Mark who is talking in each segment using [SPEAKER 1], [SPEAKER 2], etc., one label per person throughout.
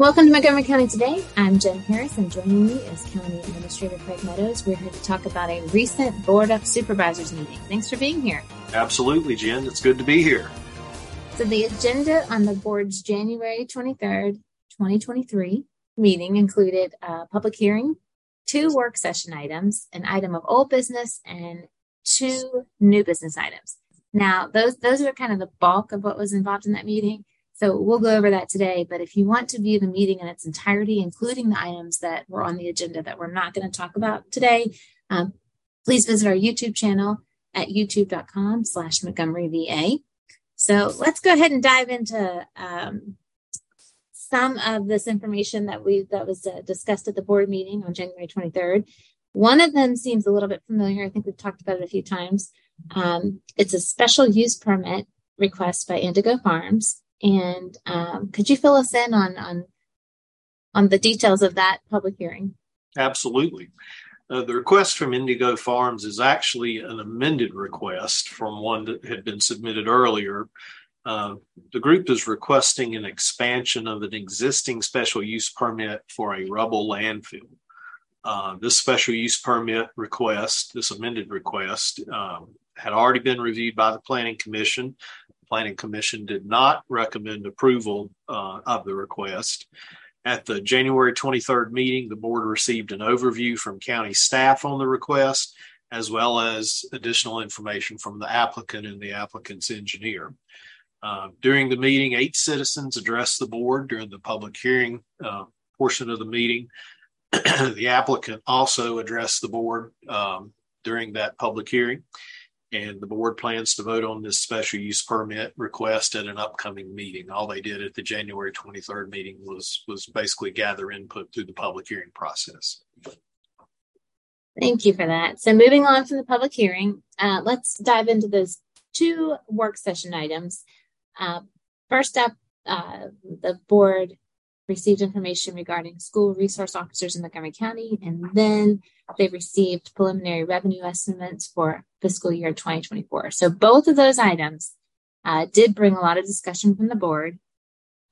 [SPEAKER 1] Welcome to Montgomery County Today. I'm Jen Harris, and joining me is County Administrator Craig Meadows. We're here to talk about a recent Board of Supervisors meeting. Thanks for being here.
[SPEAKER 2] Absolutely, Jen. It's good to be here.
[SPEAKER 1] So, the agenda on the board's January 23rd, 2023 meeting included a public hearing, two work session items, an item of old business, and two new business items. Now, those those are kind of the bulk of what was involved in that meeting. So we'll go over that today. But if you want to view the meeting in its entirety, including the items that were on the agenda that we're not going to talk about today, um, please visit our YouTube channel at youtube.com slash Montgomery VA. So let's go ahead and dive into um, some of this information that we that was uh, discussed at the board meeting on January 23rd. One of them seems a little bit familiar. I think we've talked about it a few times. Um, it's a special use permit request by Indigo Farms. And um, could you fill us in on on on the details of that public hearing?
[SPEAKER 2] Absolutely. Uh, the request from Indigo Farms is actually an amended request from one that had been submitted earlier. Uh, the group is requesting an expansion of an existing special use permit for a rubble landfill. Uh, this special use permit request, this amended request, um, had already been reviewed by the Planning Commission Planning Commission did not recommend approval uh, of the request. At the January 23rd meeting, the board received an overview from county staff on the request, as well as additional information from the applicant and the applicant's engineer. Uh, during the meeting, eight citizens addressed the board during the public hearing uh, portion of the meeting. the applicant also addressed the board um, during that public hearing and the board plans to vote on this special use permit request at an upcoming meeting. All they did at the January 23rd meeting was was basically gather input through the public hearing process.
[SPEAKER 1] Thank you for that. So moving on from the public hearing, uh, let's dive into those two work session items. Uh, first up, uh, the board received information regarding school resource officers in Montgomery County, and then they received preliminary revenue estimates for fiscal year 2024. So both of those items uh, did bring a lot of discussion from the board.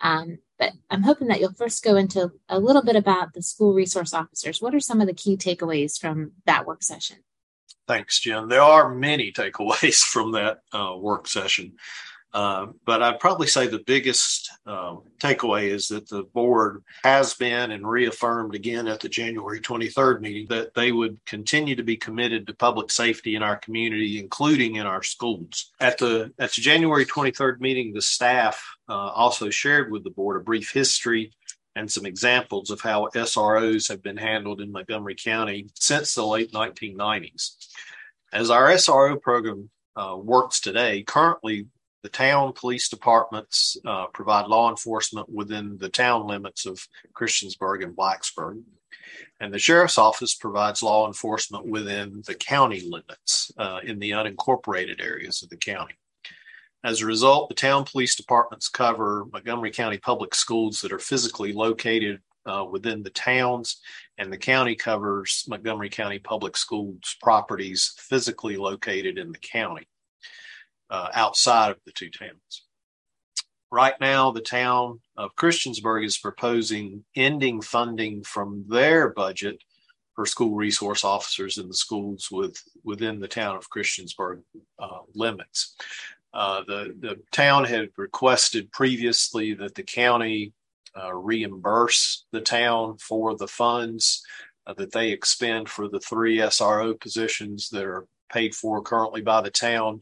[SPEAKER 1] Um, but I'm hoping that you'll first go into a little bit about the school resource officers. What are some of the key takeaways from that work session?
[SPEAKER 2] Thanks, Jen. There are many takeaways from that uh, work session. Uh, but I'd probably say the biggest uh, takeaway is that the board has been and reaffirmed again at the January 23rd meeting that they would continue to be committed to public safety in our community, including in our schools. At the at the January 23rd meeting, the staff uh, also shared with the board a brief history and some examples of how SROs have been handled in Montgomery County since the late 1990s. As our SRO program uh, works today, currently the town police departments uh, provide law enforcement within the town limits of Christiansburg and Blacksburg. And the sheriff's office provides law enforcement within the county limits uh, in the unincorporated areas of the county. As a result, the town police departments cover Montgomery County public schools that are physically located uh, within the towns, and the county covers Montgomery County public schools properties physically located in the county uh, outside of the two towns. Right now, the town of Christiansburg is proposing ending funding from their budget for school resource officers in the schools with within the town of Christiansburg uh, limits. Uh, the the town had requested previously that the county uh, reimburse the town for the funds uh, that they expend for the three SRO positions that are paid for currently by the town.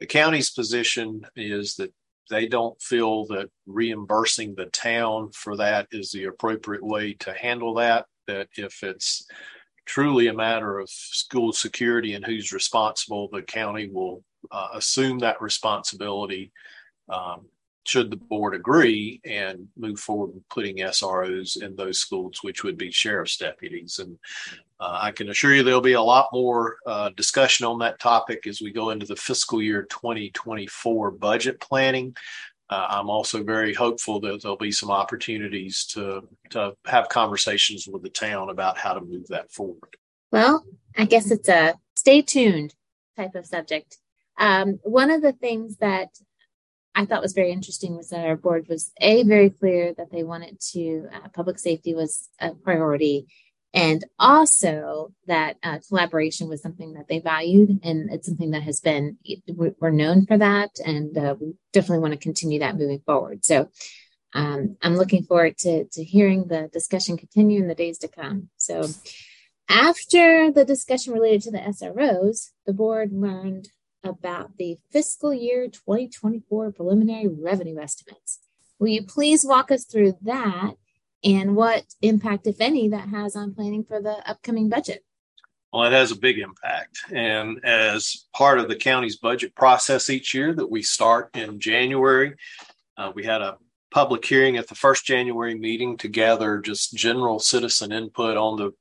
[SPEAKER 2] The county's position is that they don't feel that reimbursing the town for that is the appropriate way to handle that. That if it's truly a matter of school security and who's responsible, the county will uh, assume that responsibility um, should the board agree and move forward with putting SROs in those schools, which would be sheriff's deputies. And uh, I can assure you there'll be a lot more uh, discussion on that topic as we go into the fiscal year 2024 budget planning. Uh, I'm also very hopeful that there'll be some opportunities to, to have conversations with the town about how to move that forward.
[SPEAKER 1] Well, I guess it's a stay tuned type of subject. Um, one of the things that I thought was very interesting was that our board was a very clear that they wanted to uh, public safety was a priority, and also that uh, collaboration was something that they valued, and it's something that has been we're known for that, and uh, we definitely want to continue that moving forward. So. Um, I'm looking forward to, to hearing the discussion continue in the days to come. So, after the discussion related to the SROs, the board learned about the fiscal year 2024 preliminary revenue estimates. Will you please walk us through that and what impact, if any, that has on planning for the upcoming budget?
[SPEAKER 2] Well, it has a big impact. And as part of the county's budget process each year that we start in January, uh, we had a public hearing at the first January meeting to gather just general citizen input on the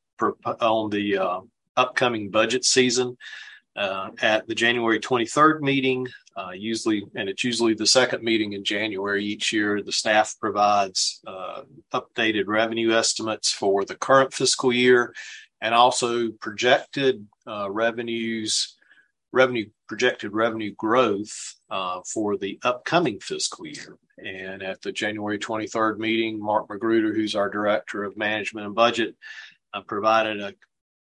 [SPEAKER 2] on the uh, upcoming budget season uh, at the January 23rd meeting. Uh, usually, and it's usually the second meeting in January each year, the staff provides uh, updated revenue estimates for the current fiscal year and also projected uh, revenues, revenue projected revenue growth uh, for the upcoming fiscal year. And at the January 23rd meeting, Mark Magruder, who's our director of management and budget, uh, provided a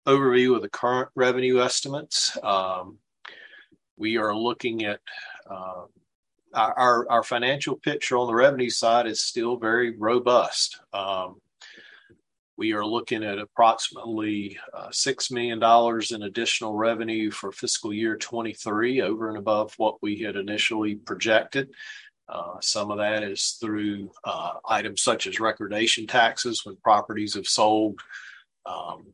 [SPEAKER 2] overview of the current revenue estimates. Um, we are looking at uh, our, our financial picture on the revenue side is still very robust. Um, we are looking at approximately uh, $6 million in additional revenue for fiscal year 23 over and above what we had initially projected. Uh, some of that is through uh, items such as recordation taxes when properties have sold um,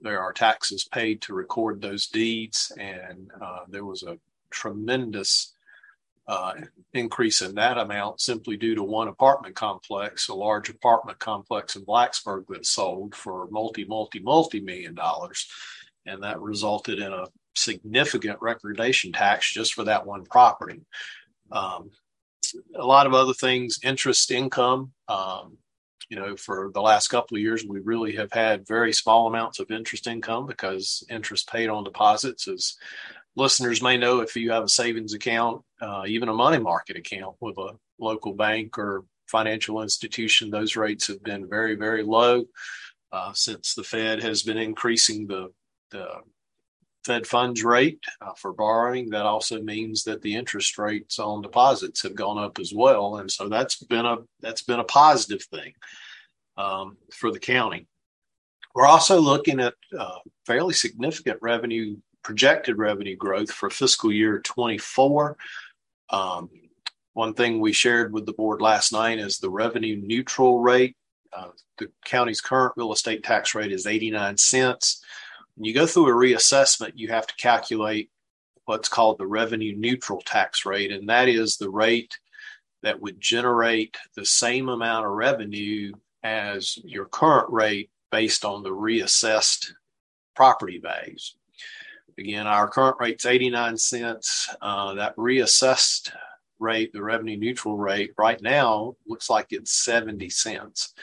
[SPEAKER 2] there are taxes paid to record those deeds, and uh, there was a tremendous uh, increase in that amount simply due to one apartment complex, a large apartment complex in Blacksburg that sold for multi, multi, multi million dollars. And that resulted in a significant recordation tax just for that one property. Um, a lot of other things, interest income. Um, you know, for the last couple of years, we really have had very small amounts of interest income because interest paid on deposits as listeners may know if you have a savings account, uh, even a money market account with a local bank or financial institution, those rates have been very, very low uh, since the Fed has been increasing the, the Fed funds rate uh, for borrowing. That also means that the interest rates on deposits have gone up as well, and so that's been a that's been a positive thing um, for the county. We're also looking at uh, fairly significant revenue projected revenue growth for fiscal year 24. Um, one thing we shared with the board last night is the revenue neutral rate. Uh, the county's current real estate tax rate is 89 cents. When you go through a reassessment, you have to calculate what's called the revenue neutral tax rate, and that is the rate that would generate the same amount of revenue as your current rate based on the reassessed property values. Again, our current rate's 89 cents. Uh, that reassessed rate, the revenue neutral rate, right now looks like it's 70 cents.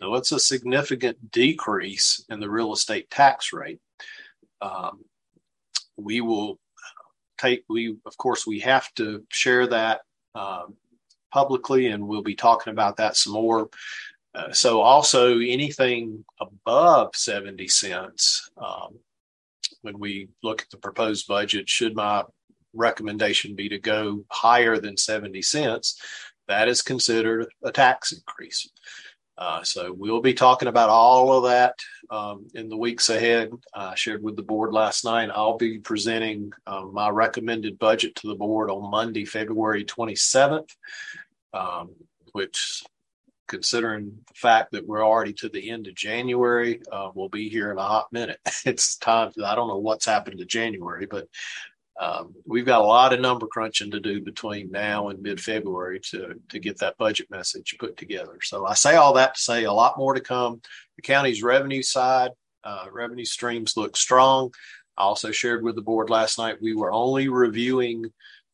[SPEAKER 2] So it's a significant decrease in the real estate tax rate um, we will take we of course we have to share that um, publicly and we'll be talking about that some more. Uh, so also anything above 70 cents um, when we look at the proposed budget should my recommendation be to go higher than 70 cents that is considered a tax increase uh, so we'll be talking about all of that um, in the weeks ahead. I shared with the board last night. I'll be presenting uh, my recommended budget to the board on Monday, February 27th, um, which, considering the fact that we're already to the end of January, uh, we'll be here in a hot minute. it's time. I don't know what's happened to January, but um, we've got a lot of number crunching to do between now and mid February to, to get that budget message put together. So I say all that to say a lot more to come. The county's revenue side, uh, revenue streams look strong. I also shared with the board last night we were only reviewing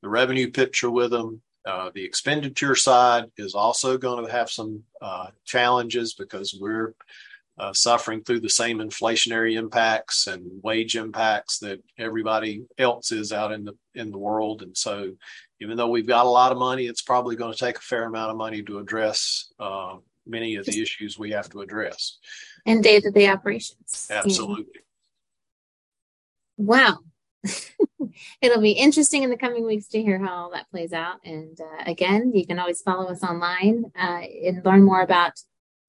[SPEAKER 2] the revenue picture with them. Uh, the expenditure side is also going to have some uh, challenges because we're uh, suffering through the same inflationary impacts and wage impacts that everybody else is out in the in the world. And so, even though we've got a lot of money, it's probably going to take a fair amount of money to address uh, many of the issues we have to address.
[SPEAKER 1] And day to day operations.
[SPEAKER 2] Absolutely.
[SPEAKER 1] Wow. It'll be interesting in the coming weeks to hear how all that plays out. And uh, again, you can always follow us online uh, and learn more about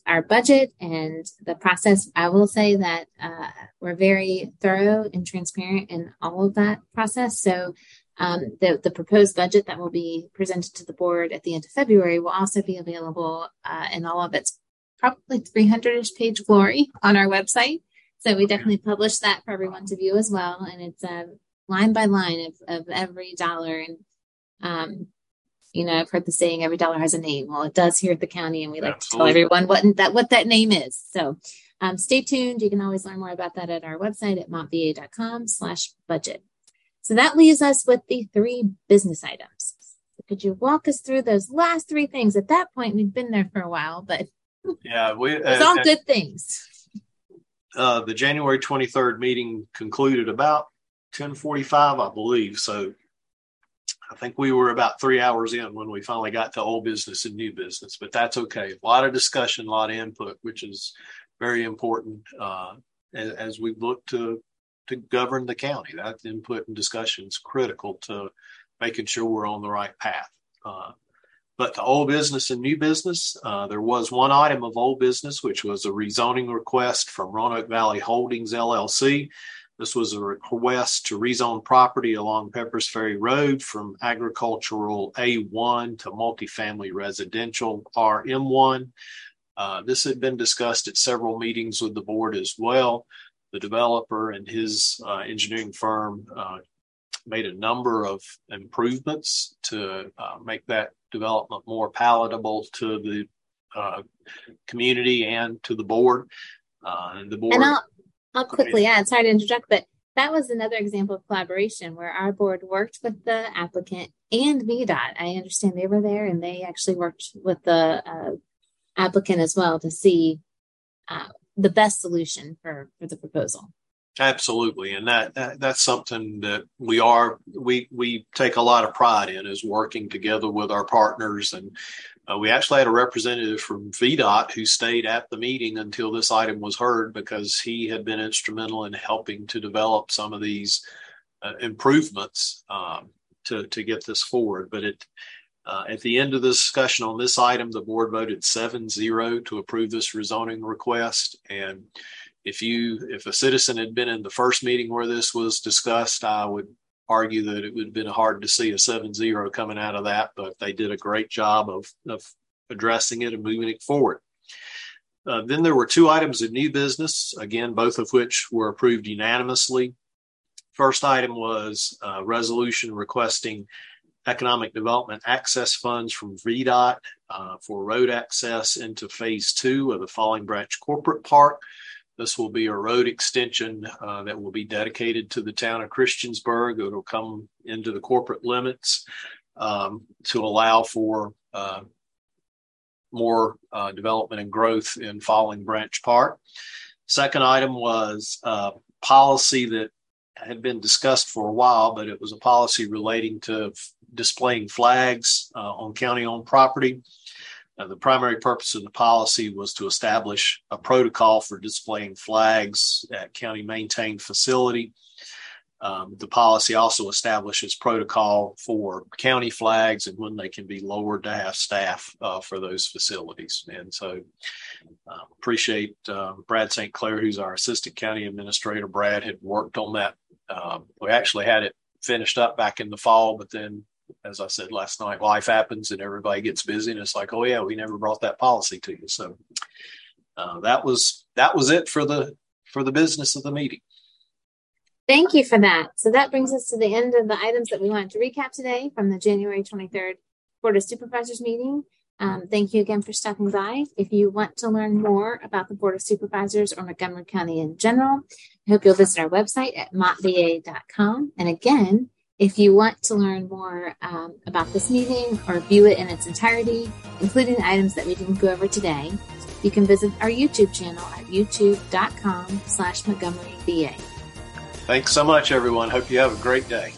[SPEAKER 1] our budget and the process. I will say that uh, we're very thorough and transparent in all of that process. So um, the, the proposed budget that will be presented to the board at the end of February will also be available uh, in all of its probably 300ish page glory on our website. So we definitely publish that for everyone to view as well. And it's a line by line of, of every dollar. And, um, you know, I've heard the saying every dollar has a name. Well, it does here at the county. And we like Absolutely. to tell everyone what that, what that name is. So um, stay tuned. You can always learn more about that at our website at montva.com slash budget. So that leaves us with the three business items. Could you walk us through those last three things? At that point, we've been there for a while, but
[SPEAKER 2] yeah, we,
[SPEAKER 1] it's uh, all good things.
[SPEAKER 2] Uh, the January 23rd meeting concluded about 1045, I believe. So I think we were about three hours in when we finally got to old business and new business, but that's okay. A lot of discussion, a lot of input, which is very important uh, as, as we look to to govern the county. That input and discussion is critical to making sure we're on the right path. Uh, but the old business and new business, uh, there was one item of old business, which was a rezoning request from Roanoke Valley Holdings LLC. This was a request to rezone property along Peppers Ferry Road from agricultural A1 to multifamily residential RM1. Uh, this had been discussed at several meetings with the board as well the developer and his uh, engineering firm uh, made a number of improvements to uh, make that development more palatable to the uh, community and to the board. Uh, and the board.
[SPEAKER 1] I'll quickly add, sorry to interject, but that was another example of collaboration where our board worked with the applicant and VDOT. I understand they were there and they actually worked with the uh, applicant as well to see uh, the best solution for for the proposal.
[SPEAKER 2] Absolutely. And that, that, that's something that we are we we take a lot of pride in is working together with our partners and uh, we actually had a representative from VDOT who stayed at the meeting until this item was heard because he had been instrumental in helping to develop some of these uh, improvements um, to to get this forward but it uh, at the end of the discussion on this item, the board voted 7-0 to approve this rezoning request. And if you, if a citizen had been in the first meeting where this was discussed, I would argue that it would have been hard to see a 7-0 coming out of that, but they did a great job of, of addressing it and moving it forward. Uh, then there were two items of new business, again, both of which were approved unanimously. First item was a resolution requesting economic development access funds from VDOT uh, for road access into phase two of the Falling Branch Corporate Park. This will be a road extension uh, that will be dedicated to the town of Christiansburg. It'll come into the corporate limits um, to allow for uh, more uh, development and growth in Falling Branch Park. Second item was uh, policy that had been discussed for a while, but it was a policy relating to f- displaying flags uh, on county owned property. Uh, the primary purpose of the policy was to establish a protocol for displaying flags at county maintained facility. Um, the policy also establishes protocol for county flags and when they can be lowered to have staff uh, for those facilities. And so, uh, appreciate uh, Brad St. Clair, who's our assistant county administrator. Brad had worked on that um, we actually had it finished up back in the fall, but then, as I said last night, life happens and everybody gets busy, and it's like, oh yeah, we never brought that policy to you. So uh, that was that was it for the for the business of the meeting.
[SPEAKER 1] Thank you for that. So that brings us to the end of the items that we wanted to recap today from the January 23rd Board of Supervisors meeting. Um, thank you again for stopping by. If you want to learn more about the Board of Supervisors or Montgomery County in general, I hope you'll visit our website at montva.com. And again, if you want to learn more um, about this meeting or view it in its entirety, including the items that we didn't go over today, you can visit our YouTube channel at youtube.com slash Montgomery VA.
[SPEAKER 2] Thanks so much, everyone. Hope you have a great day.